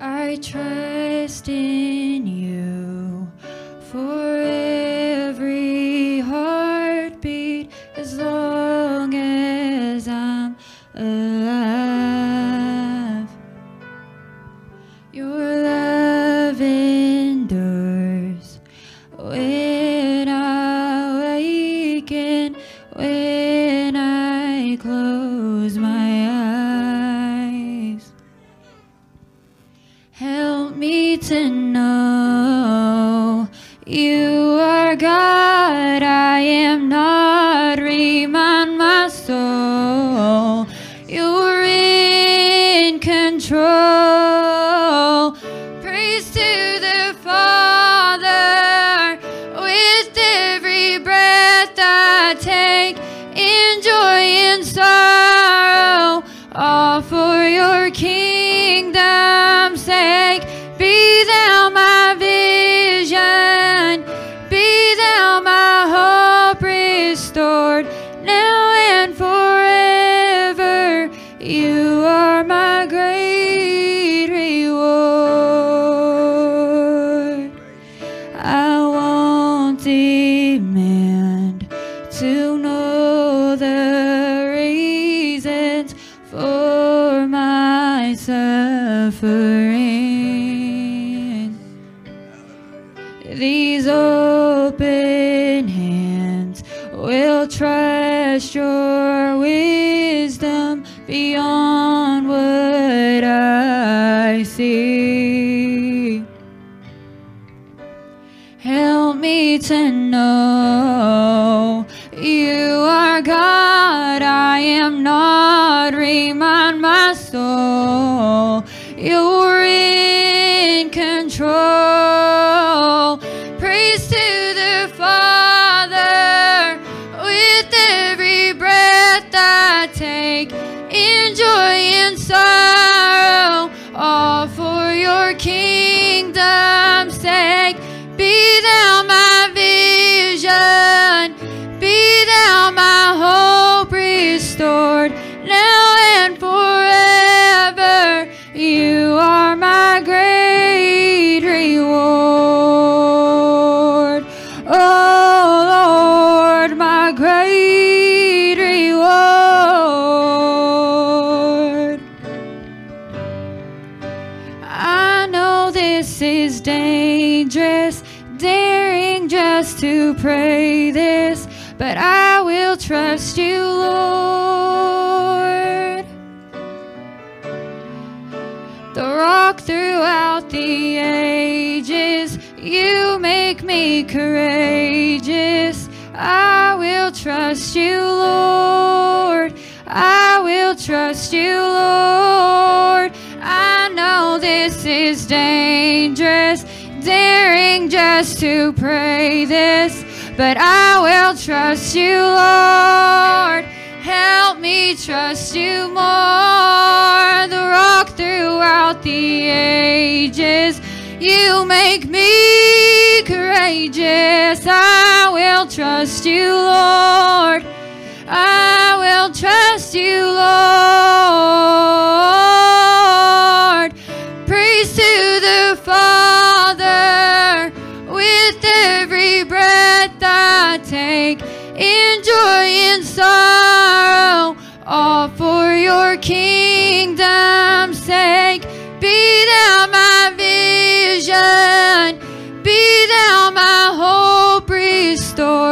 I trust in you for every heartbeat as long as I'm alive. Your love endures when I waken, when I close my eyes. To know you are God. I am not. Remind my soul you're in control. Praise to the Father with every breath I take. In joy and sorrow, demand to know the reasons for my suffering. These open hands will trust your wisdom beyond what I see. Help me to know I am not. Remind my soul you're in control. Praise to the Father with every breath I take. In joy You are my great reward. Oh Lord, my great reward. I know this is dangerous, daring just to pray this, but I will trust you, Lord. Throughout the ages, you make me courageous. I will trust you, Lord. I will trust you, Lord. I know this is dangerous, daring just to pray this, but I will trust you, Lord. Help me trust you more. The rock throughout the ages, you make me courageous. I will trust you, Lord. Cristo.